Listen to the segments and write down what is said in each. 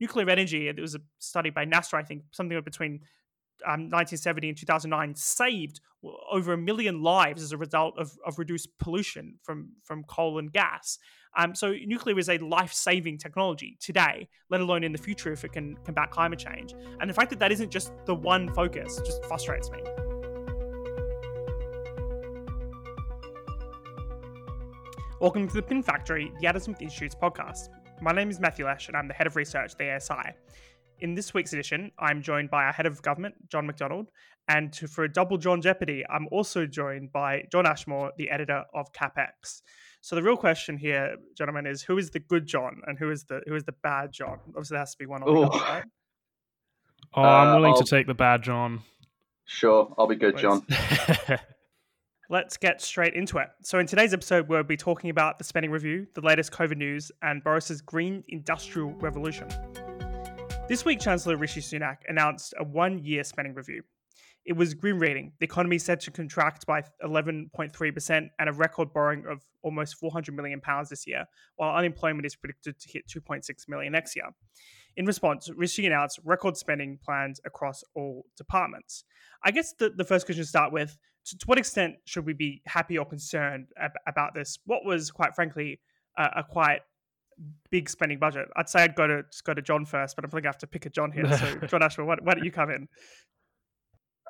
nuclear energy. It was a study by NASA, I think, something between um, 1970 and 2009 saved over a million lives as a result of, of reduced pollution from, from coal and gas. Um, so nuclear is a life-saving technology today, let alone in the future if it can combat climate change. And the fact that that isn't just the one focus just frustrates me. Welcome to the Pin Factory, the Adam Smith Institute's podcast. My name is Matthew Lesh, and I'm the head of research at the ASI. In this week's edition, I'm joined by our head of government, John Macdonald, and to, for a double John Jeopardy, I'm also joined by John Ashmore, the editor of CapX. So the real question here, gentlemen, is who is the good John and who is the who is the bad John? Obviously, there has to be one or the other, right? Oh, I'm willing uh, to take the bad John. Sure, I'll be good, John. Let's get straight into it. So, in today's episode, we'll be talking about the spending review, the latest COVID news, and Boris's green industrial revolution. This week, Chancellor Rishi Sunak announced a one year spending review. It was grim reading. The economy is set to contract by 11.3% and a record borrowing of almost 400 million pounds this year, while unemployment is predicted to hit 2.6 million next year. In response, Rishi announced record spending plans across all departments. I guess the, the first question to start with to, to what extent should we be happy or concerned ab- about this? What was, quite frankly, a, a quite big spending budget. I'd say I'd go to just go to John first, but I'm probably gonna have to pick a John here. So John Ashmore, why, why don't you come in?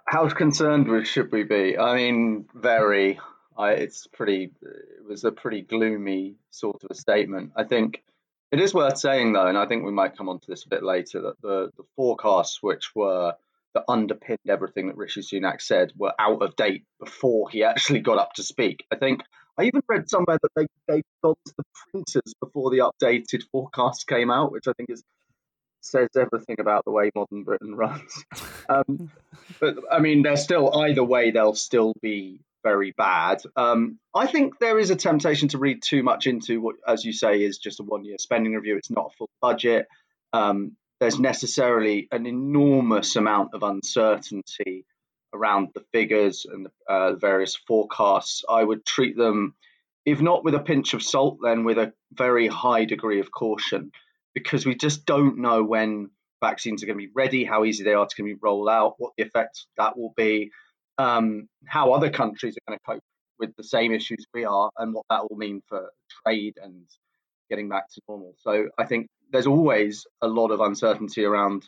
How concerned should we be? I mean, very. I, it's pretty. It was a pretty gloomy sort of a statement. I think it is worth saying though, and I think we might come on to this a bit later, that the the forecasts which were that underpinned everything that Rishi Sunak said were out of date before he actually got up to speak. I think I even read somewhere that they they'd gone to the printers before the updated forecast came out, which I think is says everything about the way modern Britain runs. Um, but I mean, they're still either way, they'll still be very bad. Um, I think there is a temptation to read too much into what, as you say, is just a one-year spending review. It's not a full budget. Um, there's necessarily an enormous amount of uncertainty around the figures and the uh, various forecasts, I would treat them, if not with a pinch of salt, then with a very high degree of caution, because we just don't know when vaccines are going to be ready, how easy they are to be roll out, what the effect that will be, um, how other countries are going to cope with the same issues we are, and what that will mean for trade and getting back to normal. So I think there's always a lot of uncertainty around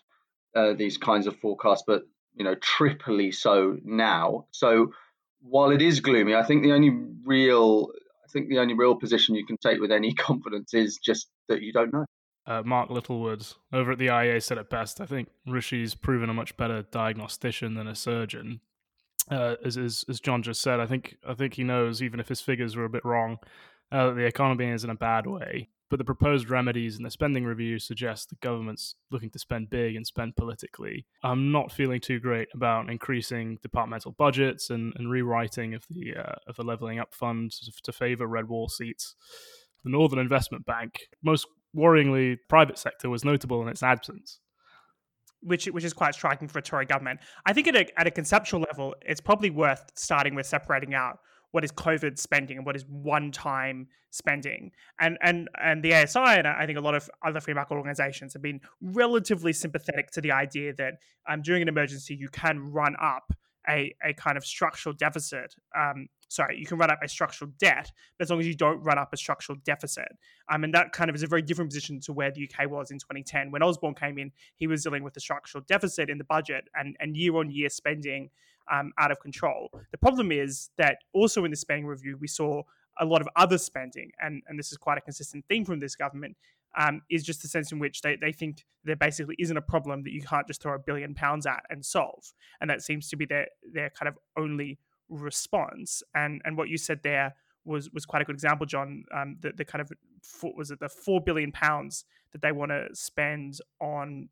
uh, these kinds of forecasts, but you know, triply so now. So while it is gloomy, I think the only real I think the only real position you can take with any confidence is just that you don't know. Uh, Mark Littlewood over at the IEA said it best. I think Rishi's proven a much better diagnostician than a surgeon. Uh, as, as, as John just said, I think I think he knows even if his figures were a bit wrong, uh, the economy is in a bad way. But the proposed remedies in the spending review suggest the government's looking to spend big and spend politically. I'm not feeling too great about increasing departmental budgets and, and rewriting of the uh, of the leveling up fund to favour red wall seats. The Northern Investment Bank, most worryingly, private sector was notable in its absence which which is quite striking for a Tory government. I think at a, at a conceptual level, it's probably worth starting with separating out what is COVID spending and what is one-time spending. And and and the ASI and I think a lot of other free market organizations have been relatively sympathetic to the idea that um, during an emergency you can run up a, a kind of structural deficit. Um, sorry, you can run up a structural debt, but as long as you don't run up a structural deficit. Um, and that kind of is a very different position to where the UK was in 2010. When Osborne came in, he was dealing with a structural deficit in the budget and, and year on year spending um, out of control. The problem is that also in the spending review, we saw a lot of other spending, and, and this is quite a consistent theme from this government, um, is just the sense in which they, they think there basically isn't a problem that you can't just throw a billion pounds at and solve. And that seems to be their, their kind of only response. And, and what you said there was, was quite a good example, John. Um, the, the kind of, was it the four billion pounds that they want to spend on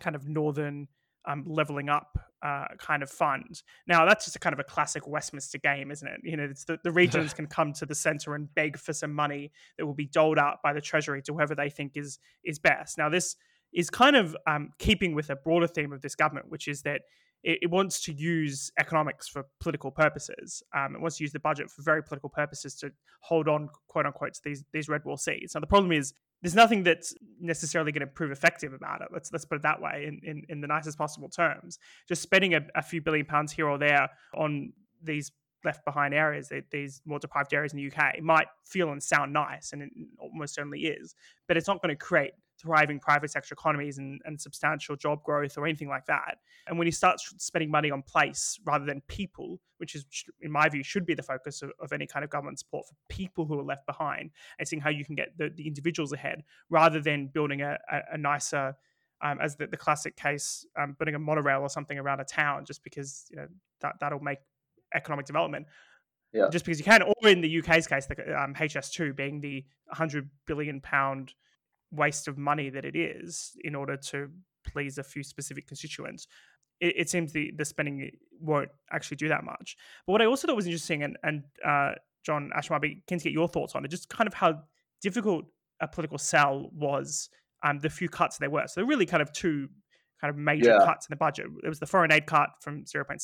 kind of northern um, leveling up uh, kind of fund. Now that's just a kind of a classic Westminster game, isn't it? You know, it's the, the regions can come to the centre and beg for some money that will be doled out by the Treasury to whoever they think is is best. Now this is kind of um, keeping with a broader theme of this government, which is that it, it wants to use economics for political purposes. Um, it wants to use the budget for very political purposes to hold on, quote unquote, to these these red wall seats. Now the problem is there's nothing that's necessarily going to prove effective about it. Let's let's put it that way in, in, in the nicest possible terms. Just spending a, a few billion pounds here or there on these left behind areas, these more deprived areas in the UK, might feel and sound nice, and it almost certainly is, but it's not going to create thriving private sector economies and, and substantial job growth or anything like that. And when you start spending money on place rather than people, which is, in my view, should be the focus of, of any kind of government support for people who are left behind and seeing how you can get the, the individuals ahead rather than building a, a, a nicer, um, as the, the classic case, um, building a monorail or something around a town just because you know that, that'll make economic development. Yeah. Just because you can, or in the UK's case, the um, HS2 being the 100 billion pound waste of money that it is in order to please a few specific constituents, it, it, seems the, the spending won't actually do that much. But what I also thought was interesting, and, and uh, John I'd be keen to get your thoughts on it, just kind of how difficult a political sell was, um, the few cuts there were. So there are really kind of two kind of major yeah. cuts in the budget. It was the foreign aid cut from 0.7%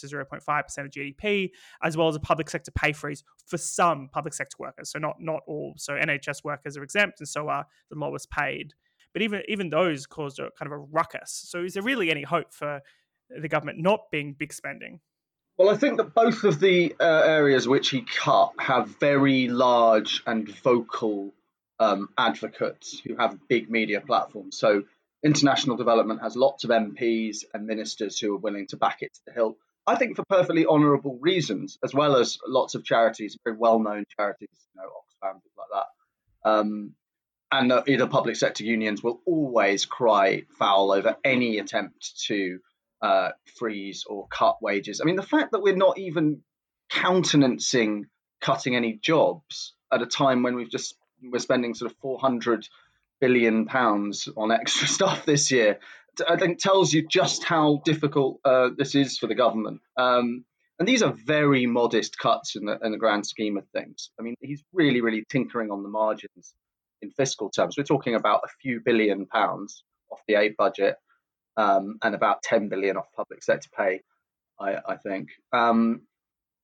to 0.5% of GDP, as well as a public sector pay freeze for some public sector workers. So not not all. So NHS workers are exempt, and so are the lowest paid. But even even those caused a kind of a ruckus. So is there really any hope for the government not being big spending? Well, I think that both of the uh, areas which he cut have very large and vocal um, advocates who have big media platforms. So international development has lots of MPs and ministers who are willing to back it to the hilt. I think for perfectly honourable reasons, as well as lots of charities, very well-known charities, you know, Oxfam, things like that. Um, and the, the public sector unions will always cry foul over any attempt to uh, freeze or cut wages. I mean, the fact that we're not even countenancing cutting any jobs at a time when we've just we're spending sort of 400 billion pounds on extra stuff this year, I think tells you just how difficult uh, this is for the government. Um, and these are very modest cuts in the, in the grand scheme of things. I mean, he's really, really tinkering on the margins in fiscal terms. We're talking about a few billion pounds off the aid budget um, and about 10 billion off public sector pay, I, I think. Um,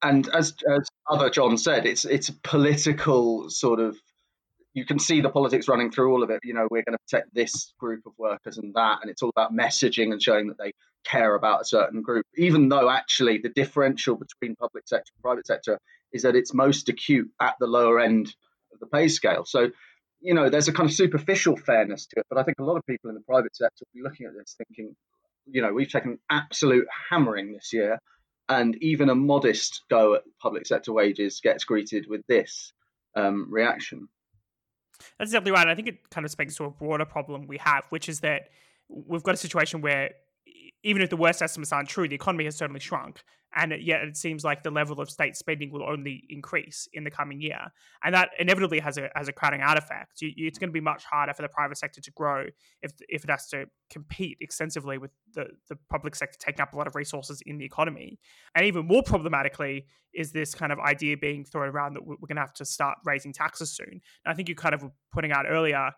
and as, as other John said, it's it's a political sort of you can see the politics running through all of it. You know, we're going to protect this group of workers and that, and it's all about messaging and showing that they care about a certain group, even though actually the differential between public sector and private sector is that it's most acute at the lower end of the pay scale. So, you know, there's a kind of superficial fairness to it, but I think a lot of people in the private sector will be looking at this thinking, you know, we've taken absolute hammering this year, and even a modest go at public sector wages gets greeted with this um, reaction. That's exactly right. I think it kind of speaks to a broader problem we have, which is that we've got a situation where even if the worst estimates aren't true, the economy has certainly shrunk. And yet it seems like the level of state spending will only increase in the coming year. And that inevitably has a, has a crowding out effect. You, it's going to be much harder for the private sector to grow if, if it has to compete extensively with the, the public sector taking up a lot of resources in the economy. And even more problematically is this kind of idea being thrown around that we're going to have to start raising taxes soon. And I think you kind of were putting out earlier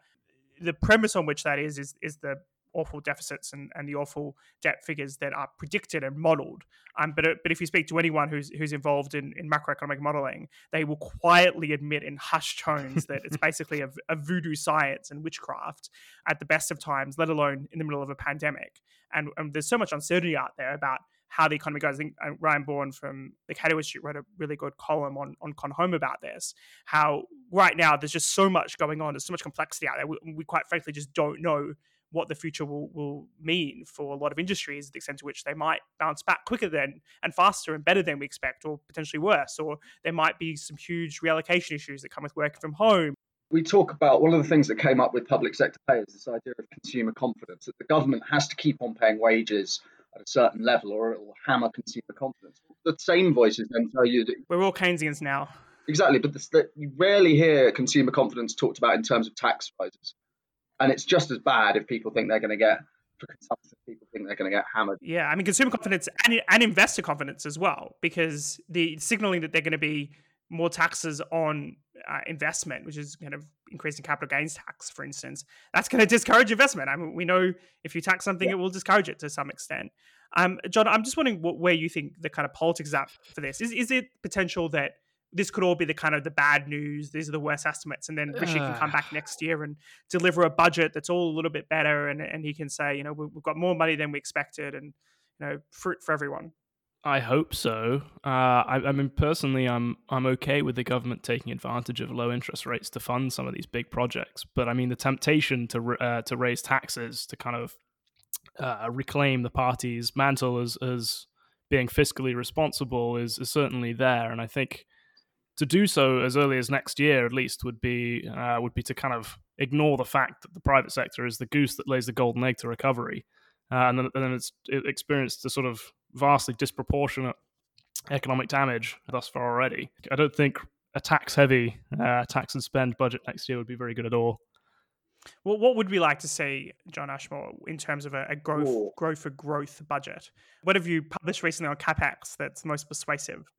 the premise on which that is is is the awful deficits and, and the awful debt figures that are predicted and modeled. Um, but, but if you speak to anyone who's, who's involved in, in macroeconomic modeling, they will quietly admit in hushed tones that it's basically a, a voodoo science and witchcraft at the best of times, let alone in the middle of a pandemic. And, and there's so much uncertainty out there about how the economy goes. I think uh, Ryan Bourne from the Cato Institute wrote a really good column on, on Con Home about this. How right now there's just so much going on, there's so much complexity out there. We, we quite frankly just don't know what the future will, will mean for a lot of industries, the extent to which they might bounce back quicker than and faster and better than we expect, or potentially worse, or there might be some huge reallocation issues that come with working from home. We talk about one of the things that came up with public sector pay is this idea of consumer confidence that the government has to keep on paying wages at a certain level or it will hammer consumer confidence. The same voices then tell you that we're all Keynesians now. Exactly, but the, you rarely hear consumer confidence talked about in terms of tax rises and it's just as bad if people think they're going to get for consumption. People think they're going to get hammered. Yeah, I mean, consumer confidence and, and investor confidence as well, because the signaling that they're going to be more taxes on uh, investment, which is kind of increasing capital gains tax, for instance, that's going to discourage investment. I mean, we know if you tax something, yeah. it will discourage it to some extent. Um, John, I'm just wondering what, where you think the kind of politics is at for this. Is is it potential that this could all be the kind of the bad news. These are the worst estimates, and then Rishi can come back next year and deliver a budget that's all a little bit better, and and he can say, you know, we've got more money than we expected, and you know, fruit for everyone. I hope so. Uh, I, I, mean, personally, I'm I'm okay with the government taking advantage of low interest rates to fund some of these big projects. But I mean, the temptation to uh, to raise taxes to kind of uh, reclaim the party's mantle as as being fiscally responsible is, is certainly there, and I think to do so as early as next year, at least, would be uh, would be to kind of ignore the fact that the private sector is the goose that lays the golden egg to recovery, uh, and then, and then it's it experienced the sort of vastly disproportionate economic damage thus far already. I don't think a tax heavy uh, tax and spend budget next year would be very good at all. Well, what would we like to see, John Ashmore, in terms of a, a growth Ooh. growth for growth budget? What have you published recently on CapX that's most persuasive?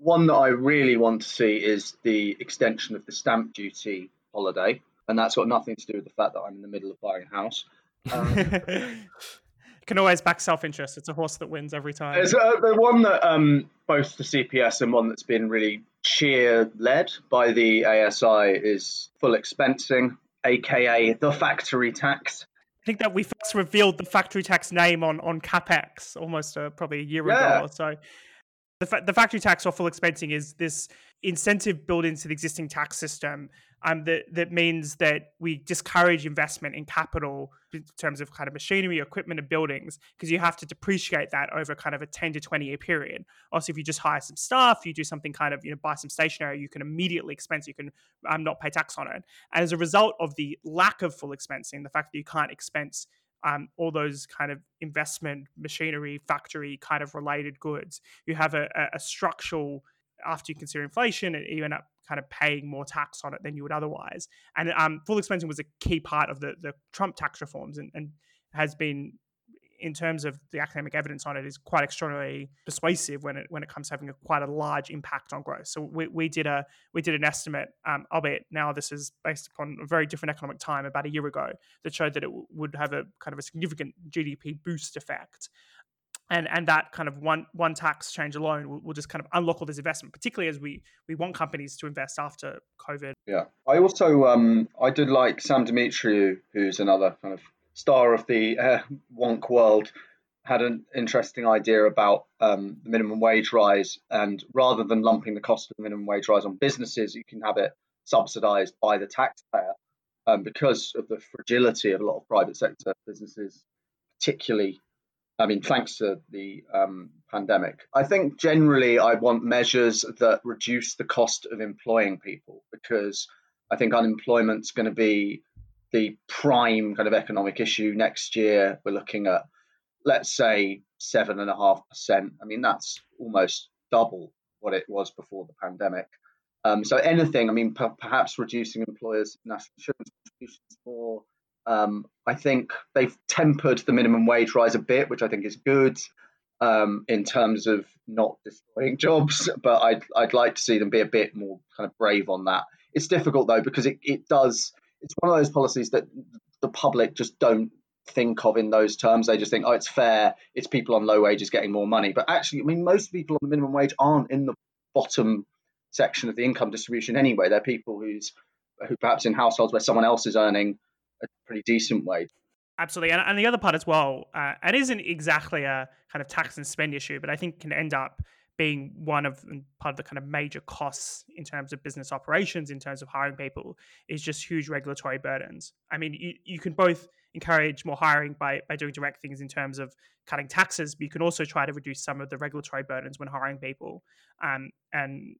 One that I really want to see is the extension of the stamp duty holiday, and that's got nothing to do with the fact that I'm in the middle of buying a house. Um, can always back self interest. It's a horse that wins every time. It's uh, the one that um, both the CPS and one that's been really cheer led by the ASI is full expensing, aka the factory tax. I think that we first revealed the factory tax name on on CapX almost uh, probably a year yeah. ago or so. The, fa- the factory tax or full expensing is this incentive built into the existing tax system um, that, that means that we discourage investment in capital in terms of kind of machinery, equipment, and buildings because you have to depreciate that over kind of a 10 to 20 year period. Also, if you just hire some staff, you do something kind of, you know, buy some stationery, you can immediately expense, you can um, not pay tax on it. And as a result of the lack of full expensing, the fact that you can't expense um, all those kind of investment machinery factory kind of related goods. You have a, a structural after you consider inflation you end up kind of paying more tax on it than you would otherwise. And um, full expensing was a key part of the, the trump tax reforms and, and has been in terms of the academic evidence on it is quite extraordinarily persuasive when it when it comes to having a, quite a large impact on growth. So we, we did a we did an estimate, um, albeit now this is based upon a very different economic time about a year ago that showed that it w- would have a kind of a significant GDP boost effect. And, and that kind of one one tax change alone will, will just kind of unlock all this investment, particularly as we we want companies to invest after COVID. Yeah, I also um I did like Sam Dumitriu, who's another kind of star of the uh, wonk world, had an interesting idea about um, the minimum wage rise. And rather than lumping the cost of the minimum wage rise on businesses, you can have it subsidized by the taxpayer um, because of the fragility of a lot of private sector businesses, particularly. I mean, thanks to the um, pandemic. I think generally I want measures that reduce the cost of employing people because I think unemployment's going to be the prime kind of economic issue next year, we're looking at, let's say, seven and a half percent. I mean, that's almost double what it was before the pandemic. Um, so anything, I mean, p- perhaps reducing employers' national insurance contributions more. Um, I think they've tempered the minimum wage rise a bit, which I think is good um, in terms of not destroying jobs. But I'd I'd like to see them be a bit more kind of brave on that. It's difficult though because it, it does it's one of those policies that the public just don't think of in those terms. They just think, oh, it's fair. It's people on low wages getting more money. But actually, I mean, most people on the minimum wage aren't in the bottom section of the income distribution anyway. They're people who's who perhaps in households where someone else is earning a pretty decent wage. Absolutely, and, and the other part as well, uh, isn't exactly a kind of tax and spend issue, but I think can end up being one of part of the kind of major costs in terms of business operations, in terms of hiring people, is just huge regulatory burdens. I mean, you, you can both encourage more hiring by, by doing direct things in terms of cutting taxes, but you can also try to reduce some of the regulatory burdens when hiring people um, and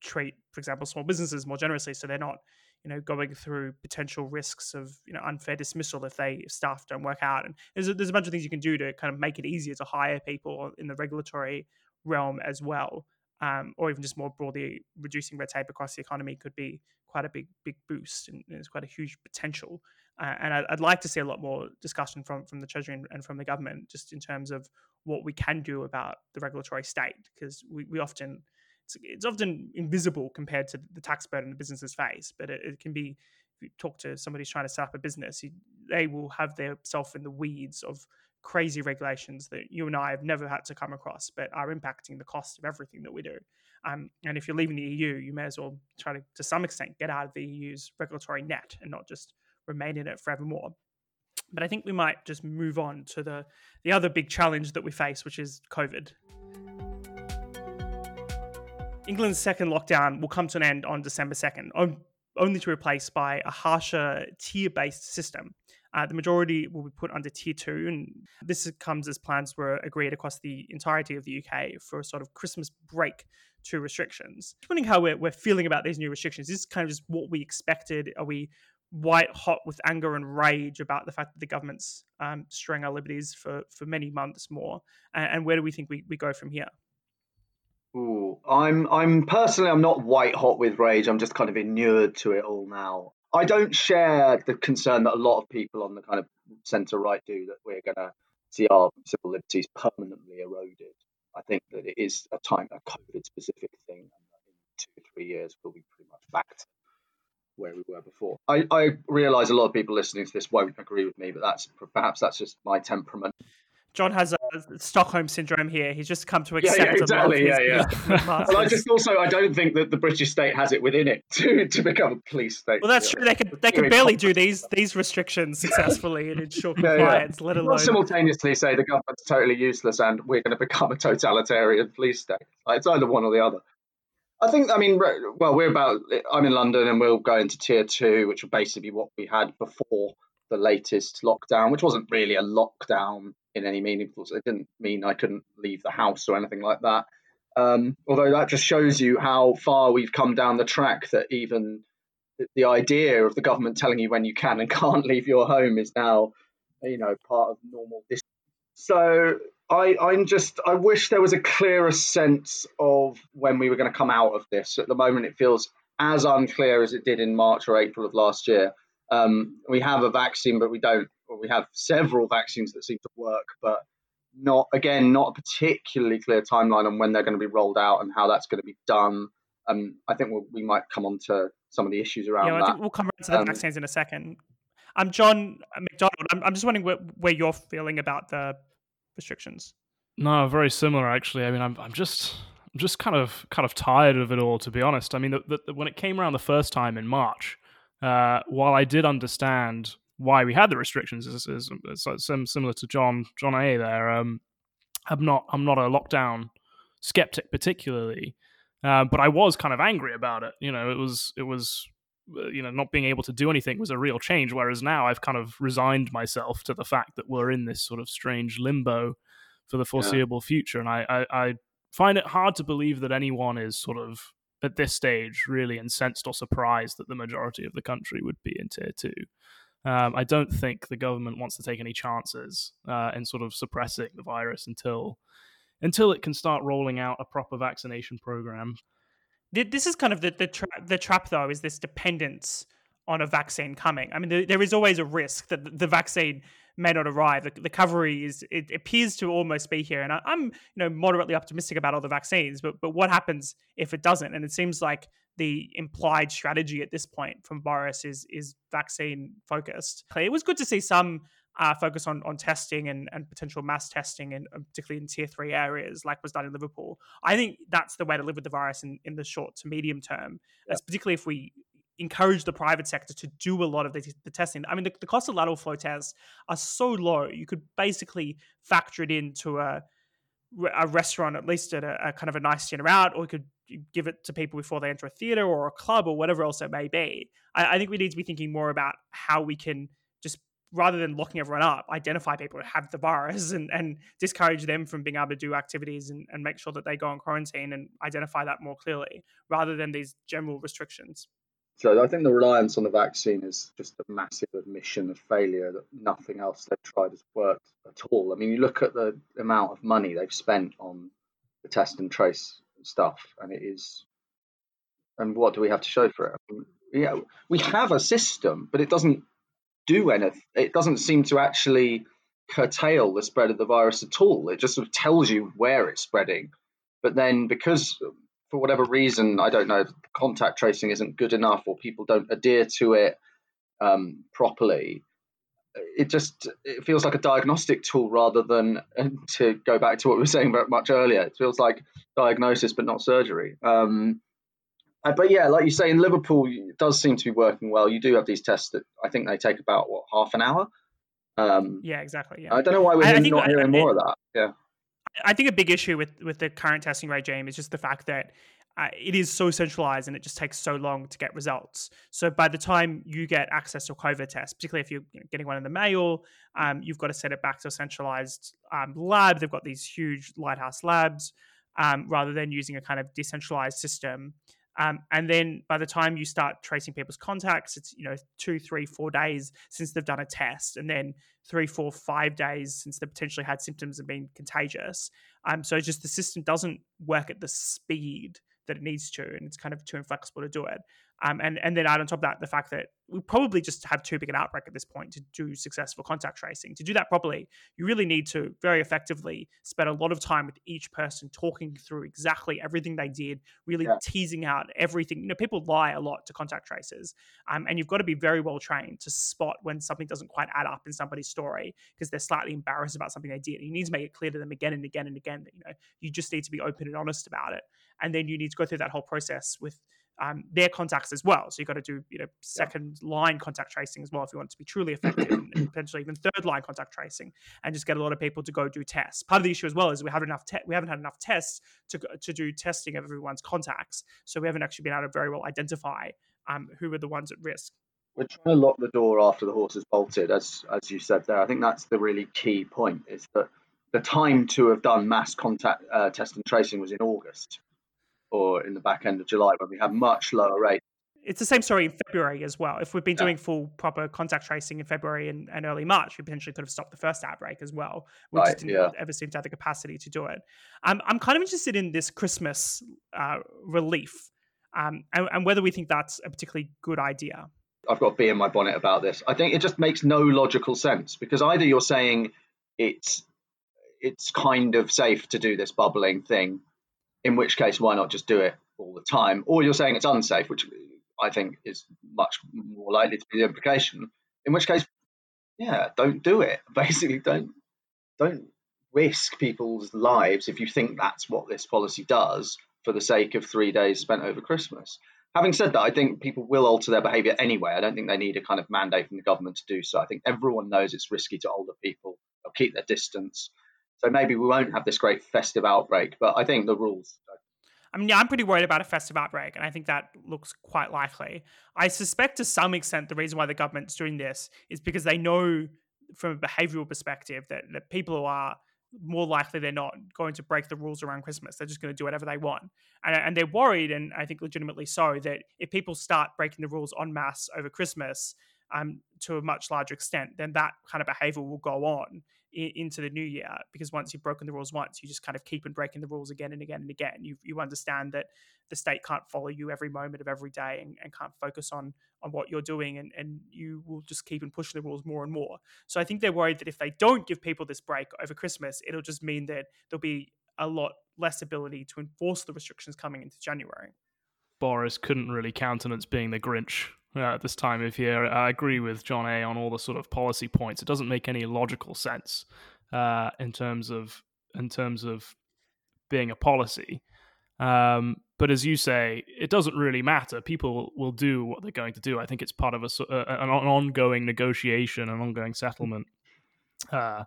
treat, for example, small businesses more generously so they're not you know going through potential risks of you know unfair dismissal if they if staff don't work out and there's a, there's a bunch of things you can do to kind of make it easier to hire people in the regulatory realm as well, um, or even just more broadly, reducing red tape across the economy could be quite a big big boost, and there's quite a huge potential. Uh, and I'd, I'd, like to see a lot more discussion from from the treasury and, and, from the government, just in terms of what we can do about the regulatory state, because we, we often it's, it's, often invisible compared to the tax burden the businesses face, but it, it can be. If you talk to somebody who's trying to set up a business, you, they will have their self in the weeds of crazy regulations that you and I have never had to come across, but are impacting the cost of everything that we do. Um, and if you're leaving the EU, you may as well try to, to some extent, get out of the EU's regulatory net and not just remain in it forevermore. But I think we might just move on to the the other big challenge that we face, which is COVID. England's second lockdown will come to an end on December 2nd, only to replace by a harsher tier based system. Uh, the majority will be put under tier two, and this comes as plans were agreed across the entirety of the UK for a sort of Christmas break to restrictions. Just wondering how we're, we're feeling about these new restrictions. Is this kind of just what we expected? Are we white hot with anger and rage about the fact that the government's um, our liberties for, for many months more? And, and where do we think we, we go from here? Ooh, I'm I'm personally I'm not white hot with rage. I'm just kind of inured to it all now. I don't share the concern that a lot of people on the kind of centre right do that we're going to see our civil liberties permanently eroded. I think that it is a time a COVID specific thing. And in two or three years, we'll be pretty much back to where we were before. I, I realise a lot of people listening to this won't agree with me, but that's perhaps that's just my temperament. John has a Stockholm syndrome here. He's just come to accept. Yeah, yeah exactly. Yeah, yeah. and I just also I don't think that the British state has it within it to, to become a police state. Well, that's true. They can they can barely do these these restrictions successfully and ensure compliance, yeah, yeah. let alone simultaneously say the government's totally useless and we're going to become a totalitarian police state. Like, it's either one or the other. I think. I mean, well, we're about. I'm in London, and we'll go into tier two, which will basically be what we had before the latest lockdown, which wasn't really a lockdown in any meaningful. It didn't mean I couldn't leave the house or anything like that. Um, although that just shows you how far we've come down the track that even the, idea of the government telling you when you can and can't leave your home is now, you know, part of normal. So I, I'm just, I wish there was a clearer sense of when we were going to come out of this. At the moment, it feels as unclear as it did in March or April of last year. Um, we have a vaccine, but we don't well, we have several vaccines that seem to work, but not again not a particularly clear timeline on when they're going to be rolled out and how that's going to be done. Um, I think we'll, we might come on to some of the issues around yeah, well, that. I think we'll come around to the um, vaccines in a second. I'm John Macdonald. I'm, I'm just wondering where, where, you're feeling about the restrictions. No, very similar actually. I mean, I'm I'm just I'm just kind of kind of tired of it all, to be honest. I mean, the, the, when it came around the first time in March, uh, while I did understand why we had the restrictions is, is, is similar to John John A. There, um, I'm not I'm not a lockdown skeptic particularly, uh, but I was kind of angry about it. You know, it was it was uh, you know not being able to do anything was a real change. Whereas now I've kind of resigned myself to the fact that we're in this sort of strange limbo for the foreseeable yeah. future, and I, I I find it hard to believe that anyone is sort of at this stage really incensed or surprised that the majority of the country would be in tier two. Um, I don't think the government wants to take any chances uh, in sort of suppressing the virus until until it can start rolling out a proper vaccination program. This is kind of the the, tra- the trap, though, is this dependence on a vaccine coming. I mean, there, there is always a risk that the vaccine may not arrive. The, the recovery is it appears to almost be here, and I, am you know moderately optimistic about all the vaccines. But but what happens if it doesn't? And it seems like the implied strategy at this point from Boris is is vaccine focused. It was good to see some uh, focus on on testing and, and potential mass testing, and particularly in tier three areas, like was done in Liverpool. I think that's the way to live with the virus in, in the short to medium term. Yeah. particularly if we encourage the private sector to do a lot of the, the testing. I mean, the, the, cost of lateral flow tests are so low, you could basically factor it into a a restaurant, at least at a, a kind of a nice dinner out, or you could give it to people before they enter a theater or a club or whatever else it may be. I, I think we need to be thinking more about how we can just rather than locking everyone up, identify people who have the virus and, and discourage them from being able to do activities and, and make sure that they go on quarantine and identify that more clearly rather than these general restrictions. So I think the reliance on the vaccine is just a massive admission of failure that nothing else they've tried has worked at all. I mean, you look at the amount of money they've spent on the test and trace stuff, and it is. And what do we have to show for it? I mean, yeah, we have a system, but it doesn't do anything. It doesn't seem to actually curtail the spread of the virus at all. It just sort of tells you where it's spreading. But then, because for whatever reason, I don't know, contact tracing isn't good enough or people don't adhere to it um, properly, it just it feels like a diagnostic tool rather than to go back to what we were saying very much earlier. It feels like diagnosis but not surgery. Um, uh, but yeah, like you say, in Liverpool, it does seem to be working well. You do have these tests that I think they take about what half an hour. Um, yeah, exactly. Yeah. I don't know why we're I, I not hearing more of that. Yeah. I think a big issue with with the current testing regime is just the fact that uh, it is so centralized and it just takes so long to get results. So by the time you get access to a COVID test, particularly if you're getting one in the mail, um, you've got to send it back to a centralized um, lab. They've got these huge lighthouse labs um, rather than using a kind of decentralized system. Um, and then by the time you start tracing people's contacts, it's you know two, three, four days since they've done a test, and then three, four, five days since they potentially had symptoms and been contagious. Um, so just the system doesn't work at the speed that it needs to, and it's kind of too inflexible to do it. Um, and and then add on top of that the fact that we probably just have too big an outbreak at this point to do successful contact tracing. To do that properly, you really need to very effectively spend a lot of time with each person talking through exactly everything they did, really yeah. teasing out everything. You know, people lie a lot to contact tracers, um, and you've got to be very well trained to spot when something doesn't quite add up in somebody's story because they're slightly embarrassed about something they did. And you need to make it clear to them again and again and again that you know you just need to be open and honest about it, and then you need to go through that whole process with um, their contacts as well. So you've got to do you know second yeah. line contact tracing as well if you want it to be truly effective, and potentially even third line contact tracing, and just get a lot of people to go do tests. Part of the issue as well is we haven't enough te- we haven't had enough tests to to do testing of everyone's contacts, so we haven't actually been able to very well identify um, who are the ones at risk. We're trying to lock the door after the horse has bolted, as as you said there. I think that's the really key point. Is that the time to have done mass contact uh, test and tracing was in August or in the back end of July when we have much lower rates. It's the same story in February as well. If we've been doing full proper contact tracing in February and, and, early March, we potentially could have stopped the first outbreak as well. We right, just didn't yeah. ever seem to have the capacity to do it. Um, I'm kind of interested in this Christmas uh, relief um, and, and whether we think that's a particularly good idea. I've got a bee in my bonnet about this. I think it just makes no logical sense because either you're saying it's it's kind of safe to do this bubbling thing in which case, why not just do it all the time? Or you're saying it's unsafe, which I think is much more likely to be the implication. In which case, yeah, don't do it. Basically, don't don't risk people's lives if you think that's what this policy does for the sake of three days spent over Christmas. Having said that, I think people will alter their behaviour anyway. I don't think they need a kind of mandate from the government to do so. I think everyone knows it's risky to older people. They'll keep their distance. So maybe we won't have this great festive outbreak, but I think the rules. I mean, yeah, I'm pretty worried about a festive outbreak, and I think that looks quite likely. I suspect to some extent the reason why the government's doing this is because they know from a behavioral perspective that, that people who are more likely they're not going to break the rules around Christmas. They're just going to do whatever they want. And, and they're worried, and I think legitimately so, that if people start breaking the rules en masse over Christmas um, to a much larger extent, then that kind of behavior will go on into the new year because once you've broken the rules once you just kind of keep on breaking the rules again and again and again. You, you understand that the state can't follow you every moment of every day and, and can't focus on on what you're doing and, and you will just keep on pushing the rules more and more. So i think they're worried that if they don't give people this break over christmas it'll just mean that there'll be a lot less ability to enforce the restrictions coming into january. Boris couldn't really countenance being the grinch uh, at this time of year. I agree with John A on all the sort of policy points. It doesn't make any logical sense uh, in terms of in terms of being a policy. Um, but as you say, it doesn't really matter. People will do what they're going to do. I think it's part of a, uh, an ongoing negotiation, an ongoing settlement uh,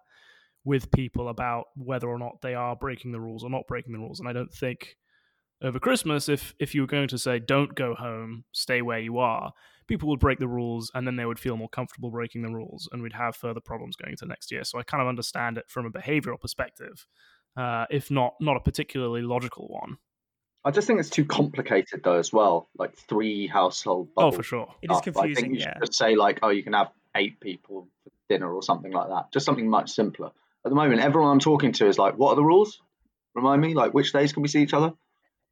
with people about whether or not they are breaking the rules or not breaking the rules. And I don't think over Christmas, if if you were going to say don't go home, stay where you are, people would break the rules and then they would feel more comfortable breaking the rules and we'd have further problems going into next year. So I kind of understand it from a behavioral perspective, uh, if not not a particularly logical one. I just think it's too complicated though as well. Like three household. Oh, for sure. It is confusing. I think you yeah. should just say like, oh, you can have eight people for dinner or something like that. Just something much simpler. At the moment, everyone I'm talking to is like, what are the rules? Remind me, like, which days can we see each other?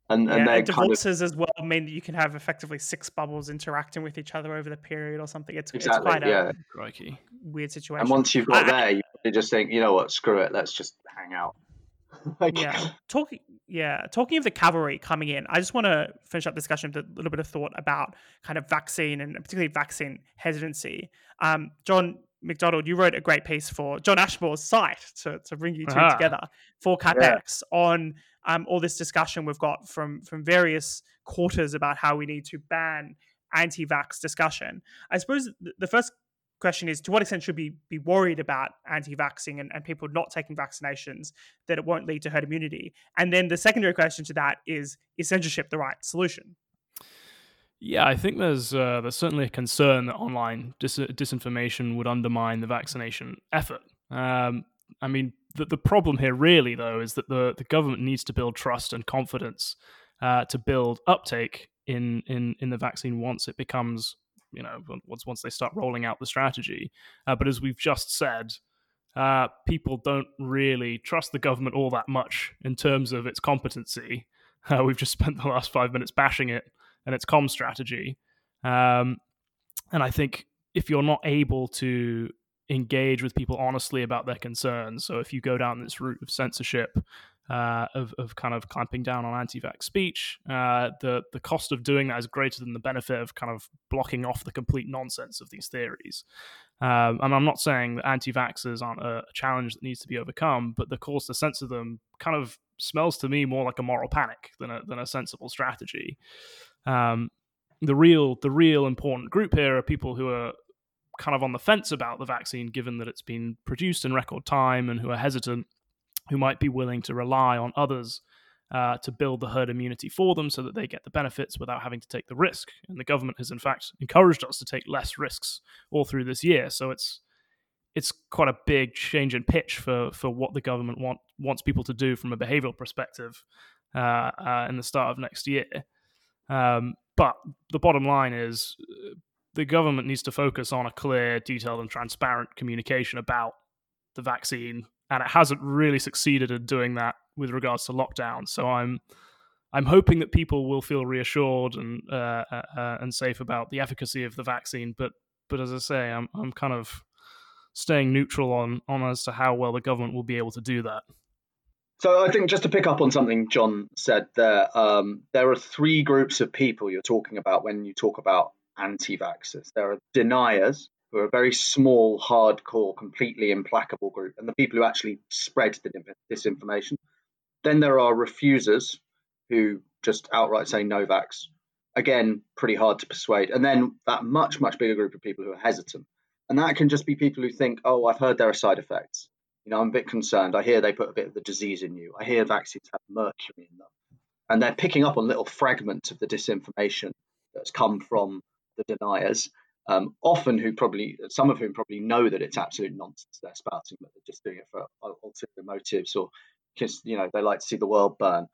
And, yeah, and, and divorces of... as well mean that you can have effectively six bubbles interacting with each other over the period or something. It's, exactly, it's quite yeah. a weird situation. And once you've got I, there, you just think, you know what, screw it, let's just hang out. like... Yeah, talking. Yeah, talking of the cavalry coming in, I just want to finish up discussion with a little bit of thought about kind of vaccine and particularly vaccine hesitancy. Um, John, Macdonald, you wrote a great piece for John Ashmore's site to, to bring you 2 uh-huh. together for CapX yeah. on um, all this discussion we've got from from various quarters about how we need to ban anti-vax discussion. I suppose the first question is to what extent should we be worried about anti-vaxxing and, and people not taking vaccinations that it won't lead to herd immunity? And then the secondary question to that is is censorship the right solution? Yeah, I think there's uh, there's certainly a concern that online dis- disinformation would undermine the vaccination effort. Um, I mean, the, the problem here really though is that the, the government needs to build trust and confidence uh, to build uptake in, in in the vaccine once it becomes you know once once they start rolling out the strategy. Uh, but as we've just said, uh, people don't really trust the government all that much in terms of its competency. Uh, we've just spent the last five minutes bashing it and its com strategy, um, and I think if you're not able to engage with people honestly about their concerns, so if you go down this route of censorship uh, of, of kind of clamping down on anti-vax speech. Uh, the the cost of doing that is greater than the benefit of kind of blocking off the complete nonsense of these theories. Um, and I'm not saying that anti-vaxxers aren't a, challenge that needs to be overcome, but the course to censor them kind of smells to me more like a moral panic than a than a sensible strategy. Um, the real the real important group here are people who are kind of on the fence about the vaccine, given that it's been produced in record time, and who are hesitant who might be willing to rely on others uh, to build the herd immunity for them so that they get the benefits without having to take the risk. And the government has, in fact, encouraged us to take less risks all through this year. So it's it's quite a big change in pitch for for what the government want wants people to do from a behavioral perspective uh, uh, in the start of next year. Um, but the bottom line is uh, the government needs to focus on a clear, detailed, and transparent communication about the vaccine and it hasn't really succeeded in doing that with regards to lockdown. So I'm I'm hoping that people will feel reassured and uh, uh, uh, and safe about the efficacy of the vaccine. But but as I say, I'm I'm kind of staying neutral on on as to how well the government will be able to do that. So I think just to pick up on something John said there, um, there are three groups of people you're talking about when you talk about anti-vaxxers. There are deniers, who are a very small, hardcore, completely implacable group, and the people who actually spread the disinformation. Then there are refusers who just outright say no vax. Again, pretty hard to persuade. And then that much, much bigger group of people who are hesitant. And that can just be people who think, oh, I've heard there are side effects. You know, I'm a bit concerned. I hear they put a bit of the disease in you. I hear vaccines have mercury in them. And they're picking up on little fragments of the disinformation that's come from the deniers um, often who probably some of whom probably know that it's absolute nonsense they're spouting, but they're just doing it for ulterior motives or because you know they like to see the world burn.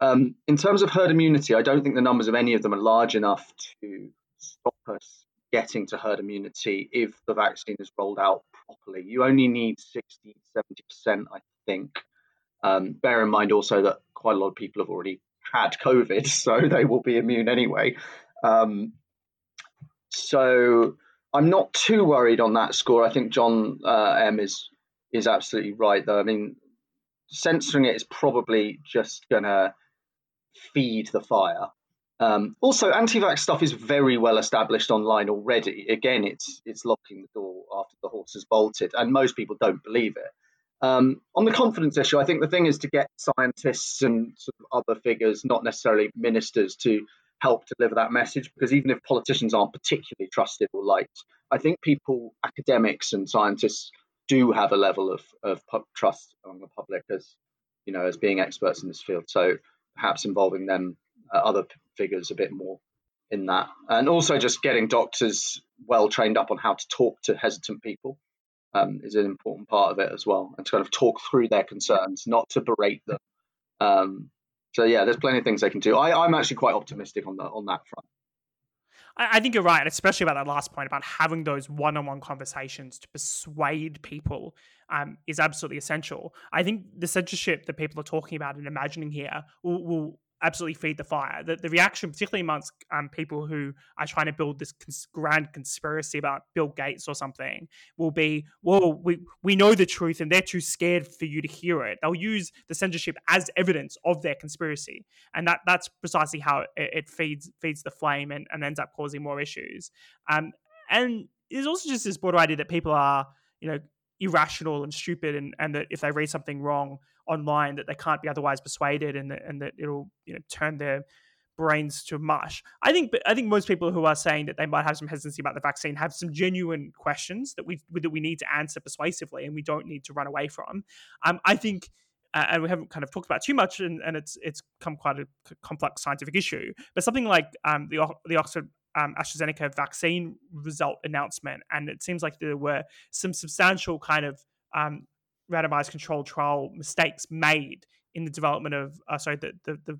Um, in terms of herd immunity, I don't think the numbers of any of them are large enough to stop us getting to herd immunity if the vaccine is rolled out properly. You only need 60, 70%, I think. Um, bear in mind also that quite a lot of people have already had COVID, so they will be immune anyway. Um, so I'm not too worried on that score. I think John uh, M is is absolutely right, though. I mean, censoring it is probably just going to feed the fire. Um, also, anti-vax stuff is very well established online already. Again, it's it's locking the door after the horse has bolted, and most people don't believe it. Um, on the confidence issue, I think the thing is to get scientists and sort of other figures, not necessarily ministers, to help deliver that message because even if politicians aren't particularly trusted or liked, I think people, academics and scientists do have a level of, of trust among the public as you know as being experts in this field. So perhaps involving them, uh, other figures, a bit more in that, and also just getting doctors well trained up on how to talk to hesitant people um, is an important part of it as well, and to kind of talk through their concerns, not to berate them. Um, so yeah, there's plenty of things they can do. I, I'm actually quite optimistic on that on that front. I, think you're right, especially about that last point about having those one-on-one conversations to persuade people um, is absolutely essential. I think the censorship that people are talking about and imagining here will, will absolutely feed the fire. The, the reaction, particularly amongst um, people who are trying to build this cons- grand conspiracy about Bill Gates or something, will be, well, we, we know the truth and they're too scared for you to hear it. They'll use the censorship as evidence of their conspiracy. And that that's precisely how it, it feeds feeds the flame and, and ends up causing more issues. Um, and there's also just this broader idea that people are, you know, irrational and stupid, and, and that if they read something wrong online, that they can't be otherwise persuaded, and that and that it'll you know turn their brains to mush. I think, I think most people who are saying that they might have some hesitancy about the vaccine have some genuine questions that we that we need to answer persuasively, and we don't need to run away from. Um, I think. Uh, and we haven't kind of talked about too much, and, and it's it's come quite a complex scientific issue. But something like um, the the Oxford um, AstraZeneca vaccine result announcement, and it seems like there were some substantial kind of um, randomized controlled trial mistakes made in the development of uh, sorry the, the, the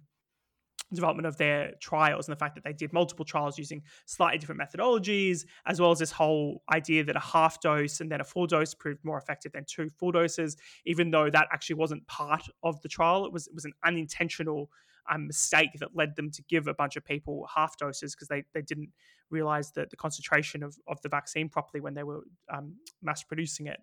development of their trials and the fact that they did multiple trials using slightly different methodologies, as well as this whole idea that a half dose and then a full dose proved more effective than two full doses, even though that actually wasn't part of the trial. It was it was an unintentional um, mistake that led them to give a bunch of people half doses because they, they didn't realize that the concentration of, of the vaccine properly when they were um, mass producing it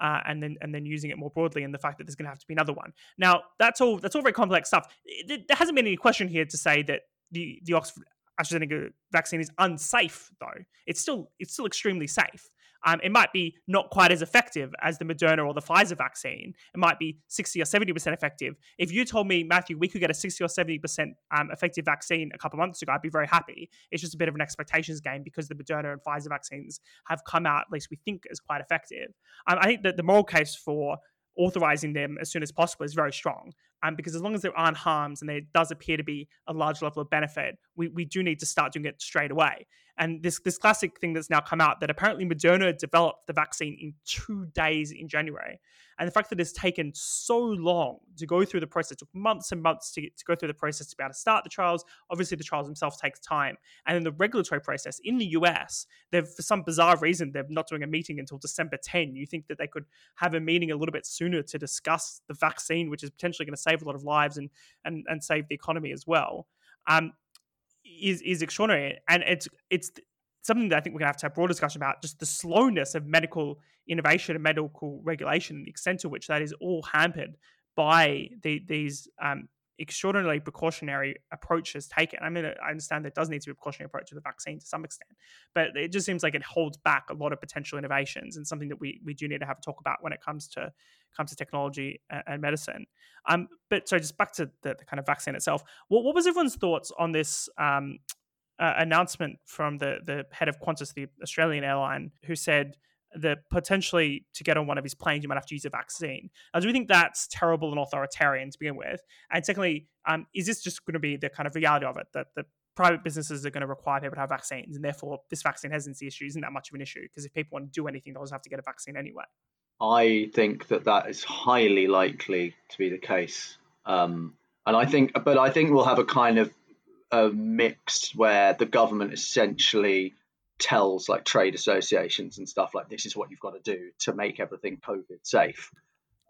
uh, and then and then using it more broadly, and the fact that there's going to have to be another one. Now, that's all that's all very complex stuff. There hasn't been any question here to say that the the Oxford AstraZeneca vaccine is unsafe, though. It's still it's still extremely safe. Um, it might be not quite as effective as the Moderna or the Pfizer vaccine. It might be 60 or 70% effective. If you told me, Matthew, we could get a 60 or 70% um, effective vaccine a couple months ago, I'd be very happy. It's just a bit of an expectations game because the Moderna and Pfizer vaccines have come out, at least we think, as quite effective. Um, I think that the moral case for authorizing them as soon as possible is very strong. Um, because as long as there aren't harms and there does appear to be a large level of benefit, we, we do need to start doing it straight away. And this this classic thing that's now come out that apparently Moderna developed the vaccine in two days in January. And the fact that it's taken so long to go through the process, took months and months to, to go through the process to be able to start the trials. Obviously, the trials themselves take time. And then the regulatory process in the US, they've for some bizarre reason, they're not doing a meeting until December 10. You think that they could have a meeting a little bit sooner to discuss the vaccine, which is potentially going to save a lot of lives and and, and save the economy as well. Um, is is extraordinary, and it's it's something that I think we're gonna have to have a broad discussion about. Just the slowness of medical innovation and medical regulation, the extent to which that is all hampered by the, these um, extraordinarily precautionary approaches taken. I mean, I understand there does need to be a precautionary approach to the vaccine to some extent, but it just seems like it holds back a lot of potential innovations and something that we, we do need to have a talk about when it comes to comes to technology and, medicine. Um, but so just back to the, the, kind of vaccine itself. What, what was everyone's thoughts on this um, uh, announcement from the the head of Qantas, the Australian airline, who said that potentially to get on one of his planes, you might have to use a vaccine. Now, do we think that's terrible and authoritarian to begin with? And secondly, um, is this just going to be the kind of reality of it that the private businesses are going to require people to have vaccines, and therefore this vaccine hesitancy issue isn't that much of an issue because if people want to do anything, they'll just have to get a vaccine anyway. I think that that is highly likely to be the case, um, and I think, but I think we'll have a kind of a mix where the government essentially tells like trade associations and stuff like this is what you've got to do to make everything COVID safe.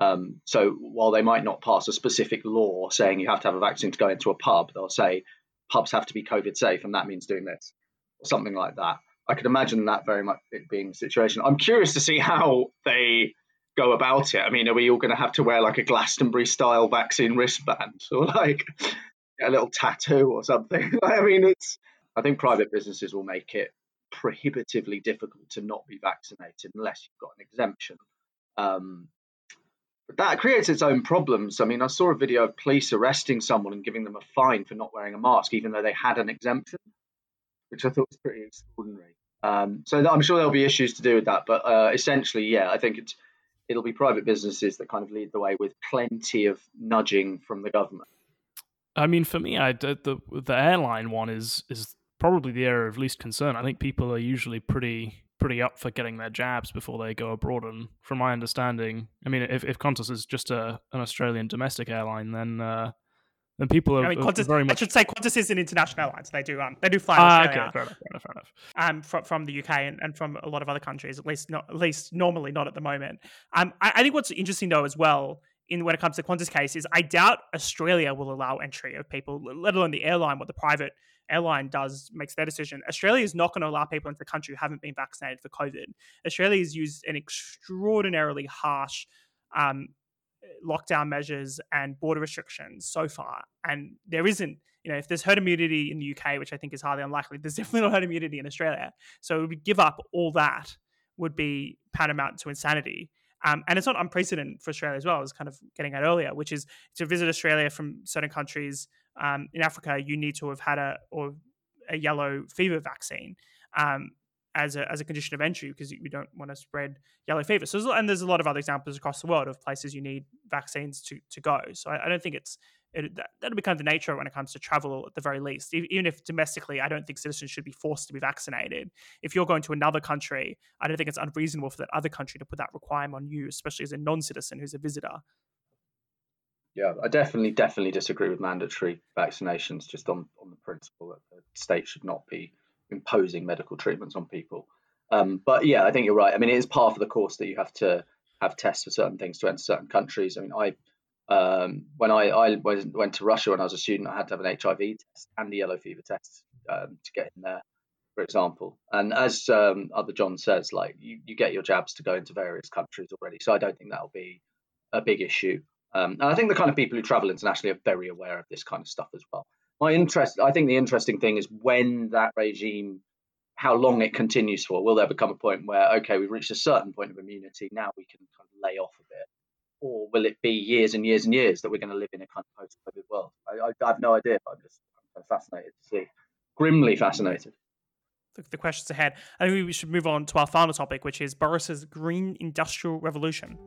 Um, so while they might not pass a specific law saying you have to have a vaccine to go into a pub, they'll say pubs have to be COVID safe, and that means doing this or something like that. I could imagine that very much being the situation. I'm curious to see how they go about it. I mean, are we all going to have to wear like a Glastonbury style vaccine wristband or like a little tattoo or something? I mean, it's. I think private businesses will make it prohibitively difficult to not be vaccinated unless you've got an exemption. Um, but that creates its own problems. I mean, I saw a video of police arresting someone and giving them a fine for not wearing a mask, even though they had an exemption, which I thought was pretty extraordinary. Um, so I'm sure there'll be issues to do with that, but uh, essentially, yeah, I think it's it'll be private businesses that kind of lead the way with plenty of nudging from the government. I mean, for me, I the the airline one is is probably the area of least concern. I think people are usually pretty pretty up for getting their jabs before they go abroad. And from my understanding, I mean, if, if Qantas is just a an Australian domestic airline, then uh, then people are, I mean, Qantas, very much. I should say Qantas is an international airline, so they do um they do fly ah, okay, fair enough, fair enough, fair enough. Um, from, from the UK and, and from a lot of other countries, at least not at least normally not at the moment. Um, I, I think what's interesting though as well in when it comes to Qantas case is I doubt Australia will allow entry of people, let alone the airline, what the private airline does makes their decision. Australia is not going to allow people into the country who haven't been vaccinated for COVID. Australia has used an extraordinarily harsh um, lockdown measures and border restrictions so far, and there isn't. You know, if there's herd immunity in the UK, which I think is highly unlikely, there's definitely not herd immunity in Australia. So we give up all that would be paramount to insanity. Um, and it's not unprecedented for Australia as well, as kind of getting at earlier, which is to visit Australia from certain countries um, in Africa, you need to have had a or a yellow fever vaccine um, as a as a condition of entry because you don't want to spread yellow fever. So and there's a lot of other examples across the world of places you need vaccines to to go. So I, I don't think it's it, that, that'll be kind of the nature when it comes to travel at the very least. Even if domestically, I don't think citizens should be forced to be vaccinated. If you're going to another country, I don't think it's unreasonable for that other country to put that requirement on you, especially as a non-citizen who's a visitor. Yeah, I definitely, definitely disagree with mandatory vaccinations just on, on the principle that the state should not be imposing medical treatments on people. Um, but yeah, I think you're right. I mean, it is part of the course that you have to have tests for certain things to enter certain countries. I mean, I um, when I, I went to Russia when I was a student, I had to have an HIV test and the yellow fever test um, to get in there, for example. And as um, other John says, like you, you get your jabs to go into various countries already, so I don't think that'll be a big issue. Um, and I think the kind of people who travel internationally are very aware of this kind of stuff as well. My interest, I think the interesting thing is when that regime, how long it continues for. Will there become a point where, okay, we've reached a certain point of immunity, now we can kind of lay off a bit? Or will it be years and years and years that we're going to live in a kind of post COVID world? I, I, I, have no idea, but I'm just I'm fascinated to see. Grimly fascinated the, questions ahead. I think we should move on to our final topic, which is Boris's green industrial revolution.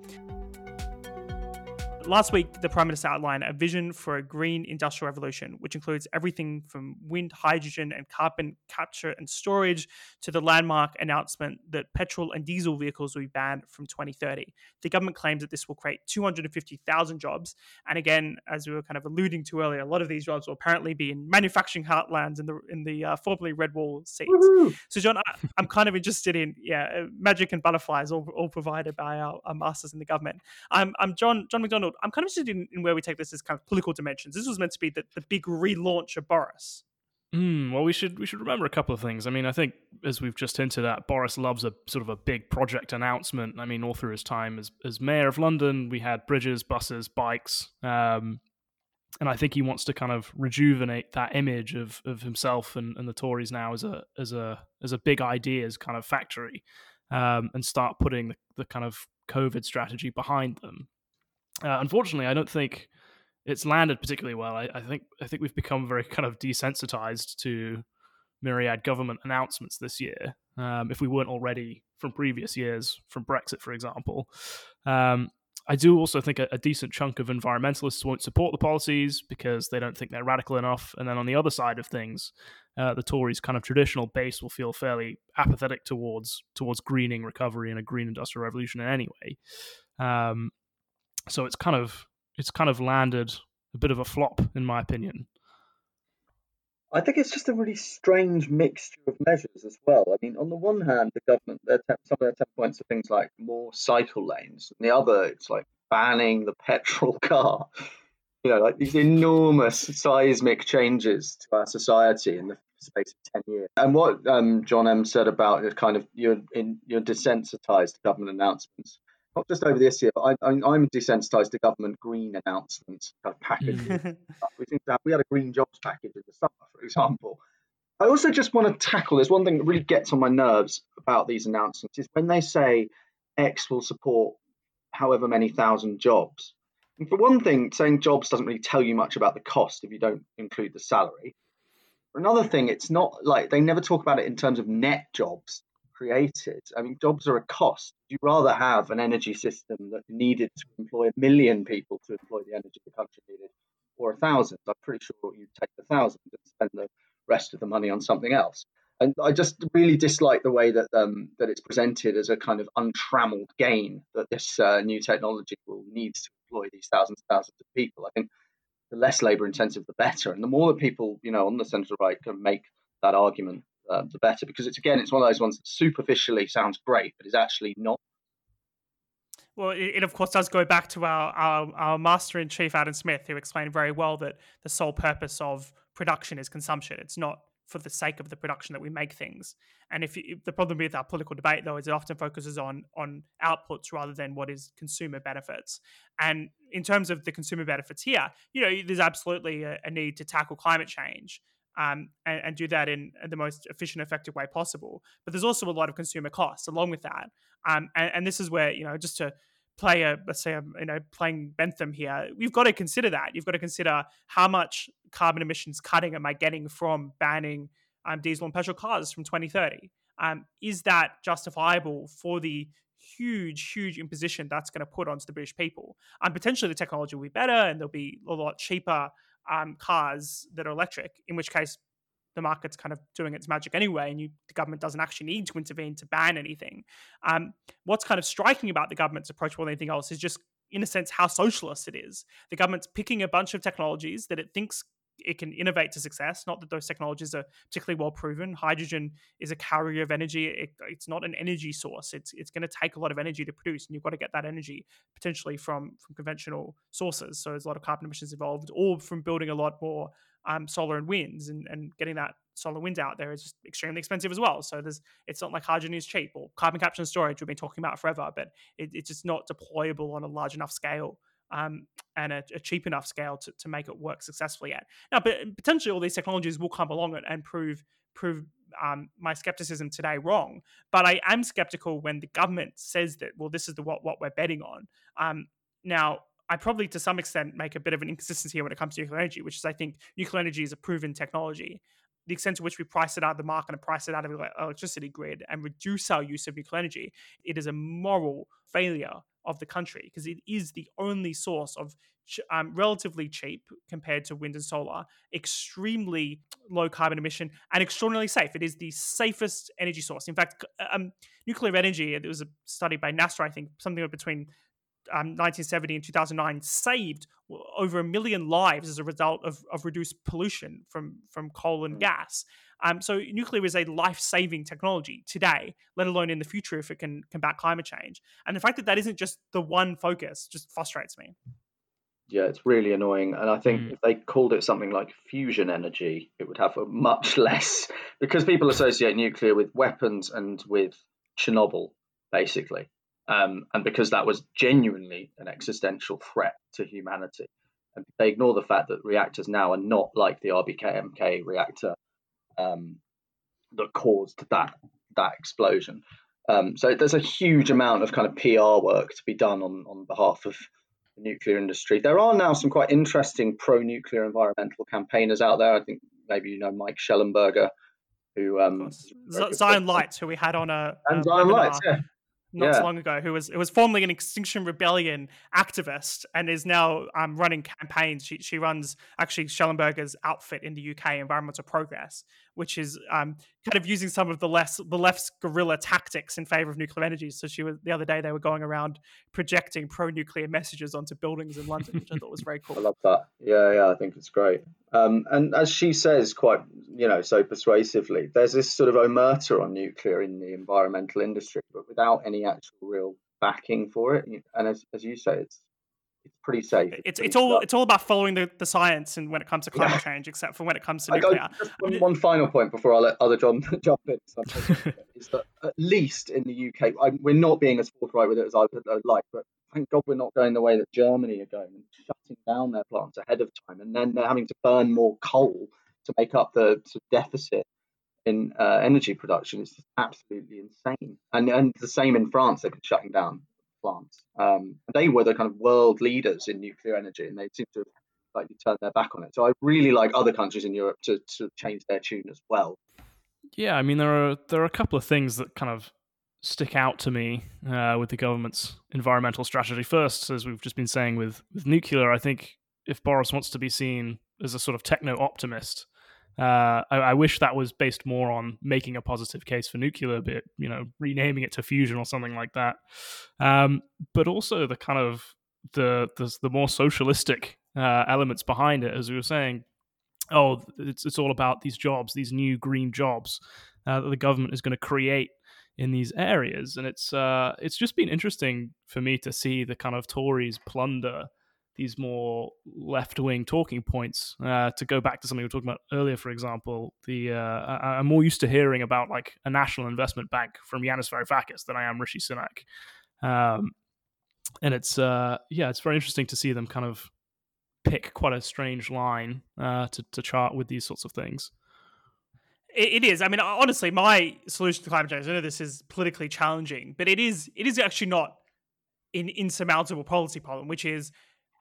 Last week, the Prime Minister outlined a vision for a green industrial revolution, which includes everything from wind, hydrogen, and carbon capture and storage to the landmark announcement that petrol and diesel vehicles will be banned from 2030. The government claims that this will create 250,000 jobs. And again, as we were kind of alluding to earlier, a lot of these jobs will apparently be in manufacturing heartlands in the in the uh, formerly red wall seats. Woo-hoo! So, John, I, am kind of interested in yeah, uh, magic and butterflies, all, all provided by our, our masters in the government. I'm, I'm John John Macdonald I'm kind of interested in, in, where we take this as kind of political dimensions. This was meant to be the, the big relaunch of Boris. Mm, well, we should we should remember a couple of things. I mean, I think as we've just hinted at, Boris loves a sort of a big project announcement. I mean, all through his time as as mayor of London, we had bridges, buses, bikes, um, and I think he wants to kind of rejuvenate that image of of himself and, and the Tories now as a as a as a big ideas kind of factory, um, and start putting the, the kind of COVID strategy behind them. Uh, unfortunately, I don't think it's landed particularly well. I, I, think I think we've become very kind of desensitized to myriad government announcements this year. Um, if we weren't already from previous years, from Brexit, for example. Um, I do also think a, a, decent chunk of environmentalists won't support the policies because they don't think they're radical enough. And then on the other side of things, uh, the Tories' kind of traditional base will feel fairly apathetic towards towards greening recovery and a green industrial revolution in any way. Um, so it's kind of it's kind of landed a bit of a flop, in my opinion. I think it's just a really strange mixture of measures as well. I mean, on the one hand, the government, their te- some of their ten points are things like more cycle lanes, and the other, it's like banning the petrol car. You know, like these enormous seismic changes to our society in the space of ten years. And what um, John M said about it, kind of you're in, you're desensitized to government announcements not just over this year, but I, am desensitized to government green announcements kind of packages. Mm. we think that we had a green jobs package in the summer, for example. I also just want to tackle this one thing that really gets on my nerves about these announcements is when they say X will support however many thousand jobs. And for one thing, saying jobs doesn't really tell you much about the cost if you don't include the salary. For another thing, it's not like they never talk about it in terms of net jobs created. I mean, jobs are a cost. You'd rather have an energy system that needed to employ a million people to employ the energy the country needed, or a thousand. I'm pretty sure you'd take the thousand and spend the rest of the money on something else. And I just really dislike the way that um, that it's presented as a kind of untrammeled gain that this uh, new technology will need to employ these thousands and thousands of people. I think the less labour intensive, the better. And the more that people, you know, on the centre right can make that argument, uh, the better because it's again it's one of those ones that superficially sounds great but is actually not well, it, of course does go back to our, our, our master in chief Adam Smith, who explained very well that the sole purpose of production is consumption. It's not for the sake of the production that we make things. And if, if, the problem with our political debate though is it often focuses on on outputs rather than what is consumer benefits. And in terms of the consumer benefits here, you know, there's absolutely a, a need to tackle climate change. Um, and, and, do that in the most efficient, effective way possible. But there's also a lot of consumer costs along with that. Um, and, and this is where you know just to play a let's say I'm, you know playing Bentham here, you've got to consider that. You've got to consider how much carbon emissions cutting am I getting from banning um, diesel and petrol cars from 2030? Um, is that justifiable for the huge, huge imposition that's going to put onto the British people? And um, potentially the technology will be better and there'll be a lot cheaper um, cars that are electric, in which case the market's kind of doing its magic anyway, and you, the government doesn't actually need to intervene to ban anything. Um, what's kind of striking about the government's approach more than anything else is just, in a sense, how socialist it is. The government's picking a bunch of technologies that it thinks it can innovate to success. Not that those technologies are particularly well proven. Hydrogen is a carrier of energy. It, it's not an energy source. It's it's going to take a lot of energy to produce, and you've got to get that energy potentially from from conventional sources. So there's a lot of carbon emissions involved, or from building a lot more um, solar and winds and, and getting that solar wind out there is extremely expensive as well. So there's it's not like hydrogen is cheap or carbon capture and storage we've been talking about forever, but it, it's just not deployable on a large enough scale um, and a, a, cheap enough scale to, to make it work successfully at. Now, but potentially all these technologies will come along and, and prove prove um, my skepticism today wrong. But I am skeptical when the government says that well, this is the what what we're betting on. Um, now, I probably to some extent make a bit of an inconsistency here when it comes to nuclear energy, which is I think nuclear energy is a proven technology. The extent to which we price it out of the market and price it out of the electricity grid and reduce our use of nuclear energy, it is a moral failure of the country because it is the only source of um, relatively cheap compared to wind and solar, extremely low carbon emission, and extraordinarily safe. It is the safest energy source. In fact, um, nuclear energy, there was a study by NASA, I think, something between um, 1970 and 2009 saved over a million lives as a result of, of reduced pollution from, from coal and mm. gas. Um, so nuclear is a life-saving technology today, let alone in the future if it can combat climate change. And the fact that that isn't just the one focus just frustrates me. Yeah, it's really annoying. And I think mm. if they called it something like fusion energy, it would have a much less because people associate nuclear with weapons and with Chernobyl, basically um, and because that was genuinely an existential threat to humanity. And they ignore the fact that reactors now are not like the RBMK reactor um, that caused that that explosion. Um, so there's a huge amount of kind of PR work to be done on on behalf of the nuclear industry. There are now some quite interesting pro-nuclear environmental campaigners out there. I think maybe you know Mike Shellenberger, who um, Zion Lights, who we had on a, and a Zion Lights, yeah not yeah. so long ago who was who was formerly an Extinction Rebellion activist and is now um, running campaigns. She she runs actually Shellenberger's outfit in the UK, Environmental Progress, which is um, kind of using some of the less the left's guerrilla tactics in favor of nuclear energy. So she was the other day they were going around projecting pro-nuclear messages onto buildings in London, which I thought was very cool. I love that. Yeah, yeah, I think it's great. Um, and as she says, quite you know, so persuasively, there's this sort of omerta on nuclear in the environmental industry, but without any actual real backing for it. And as as you say, it's it's pretty safe. It's it's, it's all it's all about following the, the science and when it comes to climate yeah. change, except for when it comes to nuclear. just one, one, final point before I let other John jump in is that at least in the UK, I, we're not being as forthright with it as I would like, but thank God we're not going the way that Germany are going and shutting down their plants ahead of time, and then they're having to burn more coal to make up the deficit in uh, energy production. It's absolutely insane, and and the same in France. They've been shutting down plants. Um, they were the kind of world leaders in nuclear energy, and they seem to have slightly turned their back on it. So I really like other countries in Europe to, to change their tune as well. Yeah, I mean there are there are a couple of things that kind of stick out to me uh, with the government's environmental strategy. First, as we've just been saying with with nuclear, I think if Boris wants to be seen as a sort of techno optimist, uh, I, I, wish that was based more on making a positive case for nuclear, but you know, renaming it to fusion or something like that. Um, but also the kind of the the, the more socialistic uh, elements behind it, as we were saying. Oh, it's it's all about these jobs, these new green jobs uh, that the government is going to create in these areas, and it's uh, it's just been interesting for me to see the kind of Tories plunder these more left wing talking points. Uh, to go back to something we were talking about earlier, for example, the uh, I, am more used to hearing about like a national investment bank from Yanis Varoufakis than I am Rishi Sunak. Um, and it's uh, yeah, it's very interesting to see them kind of pick quite a strange line uh, to to chart with these sorts of things. It is. I mean, honestly, my solution to climate change. I know this is politically challenging, but it is. It is actually not an insurmountable policy problem, which is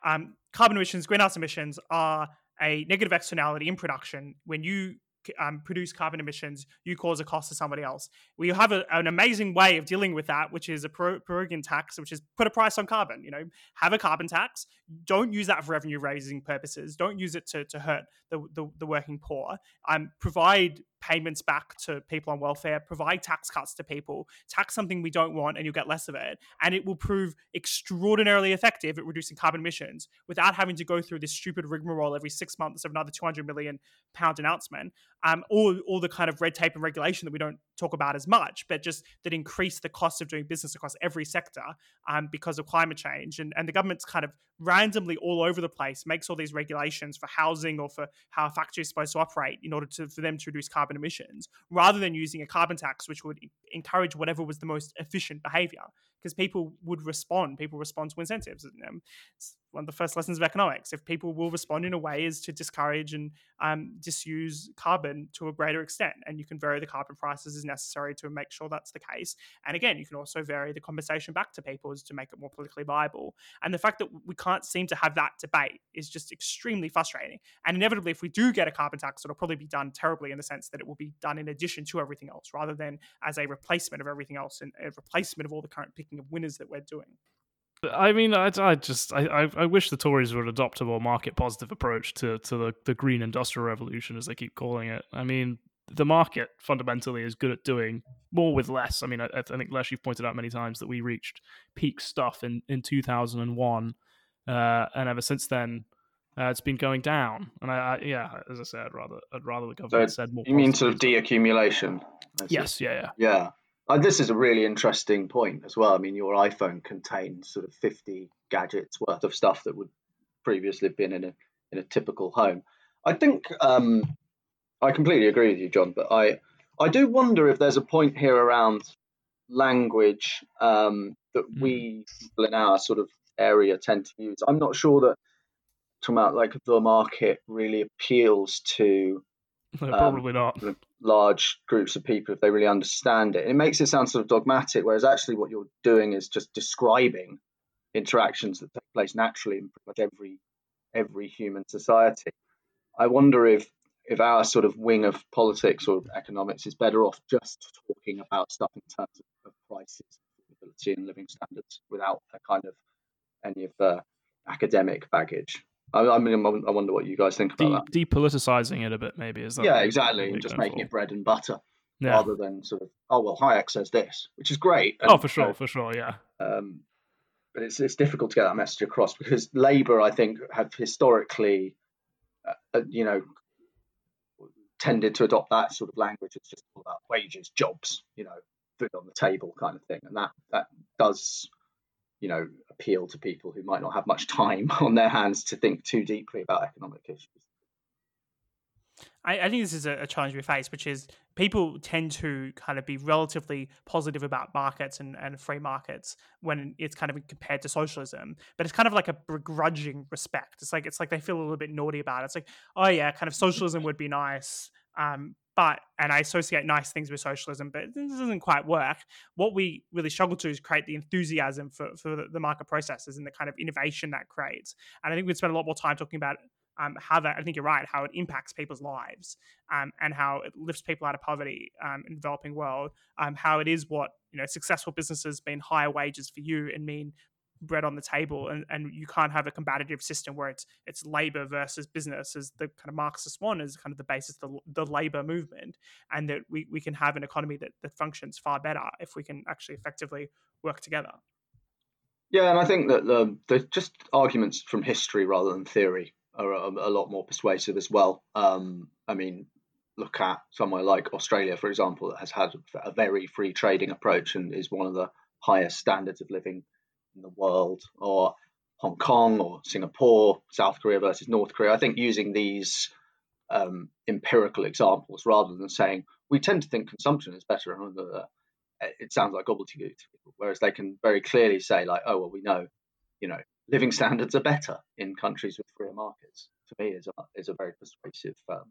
um, carbon emissions, greenhouse emissions are a negative externality in production. When you um, produce carbon emissions, you cause a cost to somebody else. We have a, an amazing way of dealing with that, which is a Pigouvian tax, which is put a price on carbon. You know, have a carbon tax. Don't use that for revenue raising purposes. Don't use it to, to hurt the, the, the working poor. Um, provide payments back to people on welfare, provide tax cuts to people, tax something we don't want, and you'll get less of it. And it will prove extraordinarily effective at reducing carbon emissions without having to go through this stupid rigmarole every six months of another 200 million pound announcement, um, or all the kind of red tape and regulation that we don't talk about as much, but just that increase the cost of doing business across every sector um, because of climate change. And, and the government's kind of randomly all over the place makes all these regulations for housing or for how a factory is supposed to operate in order to, for them to reduce carbon emissions, rather than using a carbon tax, which would encourage whatever was the most efficient behavior because people would respond. People respond to incentives. Um, it's one of the first lessons of economics. If people will respond in a way is to discourage and um, disuse carbon to a greater extent, and you can vary the carbon prices as necessary to make sure that's the case. And again, you can also vary the compensation back to people to make it more politically viable. And the fact that we can't seem to have that debate is just extremely frustrating. And inevitably, if we do get a carbon tax, it'll probably be done terribly in the sense that it will be done in addition to everything else, rather than as a replacement of everything else and a replacement of all the current picking of winners that we're doing. I mean, I, I just I, I wish the Tories would adopt a more market positive approach to to the, the green industrial revolution, as they keep calling it. I mean, the market fundamentally is good at doing more with less. I mean, I, I think Les, you've pointed out many times that we reached peak stuff in in 2001, uh, and ever since then, uh, it's been going down. And I, I, yeah, as I said, I'd rather I'd rather the government so said more. You mean sort of deaccumulation? Yes, yeah, yeah, yeah. Uh, this is a really interesting point as well. I mean, your iPhone contains sort of 50 gadgets worth of stuff that would previously have been in a in a typical home. I think um, I completely agree with you, John. But I I do wonder if there's a point here around language um, that mm. we people in our sort of area tend to use. I'm not sure that talking about like the market really appeals to no, probably um, not large groups of people if they really understand it. It makes it sound sort of dogmatic, whereas actually what you're doing is just describing interactions that take place naturally in pretty much every every human society. I wonder if if our sort of wing of politics or economics is better off just talking about stuff in terms of, of prices, affordability, and living standards without a kind of any of the academic baggage. I, I mean, I wonder what you guys think about De- that. Depoliticizing it a bit, maybe is that? Yeah, exactly, and just making for? it bread and butter yeah. rather than sort of, oh well, Hayek says this, which is great. And, oh, for sure, for sure, yeah. Um, but it's it's difficult to get that message across because Labour, I think, have historically, uh, uh, you know, tended to adopt that sort of language. It's just all about wages, jobs, you know, food on the table kind of thing, and that that does you know appeal to people who might not have much time on their hands to think too deeply about economic issues. I, I think this is a, a, challenge we face, which is people tend to kind of be relatively positive about markets and, and free markets when it's kind of compared to socialism. But it's kind of like a begrudging respect. It's like it's like they feel a little bit naughty about it. It's like, oh yeah, kind of socialism would be nice, um, but and I associate nice things with socialism, but this doesn't quite work. What we really struggle to is create the enthusiasm for, for the market processes and the kind of innovation that creates. And I think we'd spend a lot more time talking about um, how that I think you're right, how it impacts people's lives um, and how it lifts people out of poverty um, in the developing world. Um, how it is what you know successful businesses mean higher wages for you and mean bread on the table and, and you can't have a combative system where it's it's labor versus business as the kind of marxist one is kind of the basis of the, the labor movement and that we, we can have an economy that, that functions far better if we can actually effectively work together. Yeah and i think that the, the just arguments from history rather than theory are a, a lot more persuasive as well. Um, i mean look at somewhere like australia for example that has had a very free trading approach and is one of the highest standards of living in the world, or Hong Kong or Singapore, South Korea versus North Korea. I think using these um, empirical examples rather than saying we tend to think consumption is better, uh, it sounds like gobbledygook. Whereas they can very clearly say like, oh well, we know, you know, living standards are better in countries with freer markets. To me, is a is a very persuasive um,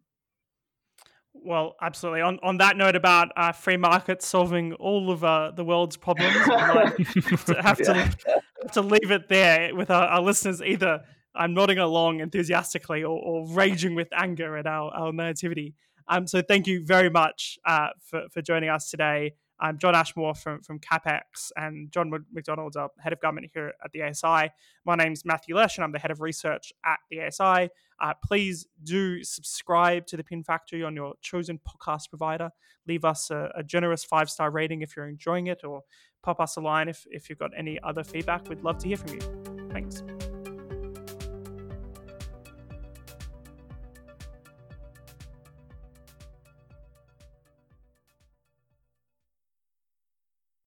well, absolutely. On on that note about uh, free markets solving all of uh, the world's problems, have, to, have, to, have to leave it there with our, our, listeners. Either I'm nodding along enthusiastically or, or raging with anger at our, our nativity. Um, so thank you very much uh, for, for joining us today. I'm John Ashmore from, from CapX and John Macdonald, our head of government here at the ASI. My name's Matthew Lesh and I'm the head of research at the ASI. Uh, please do subscribe to the Pin Factory on your chosen podcast provider. Leave us a, a generous five star rating if you're enjoying it, or pop us a line if, if you've got any other feedback. We'd love to hear from you. Thanks.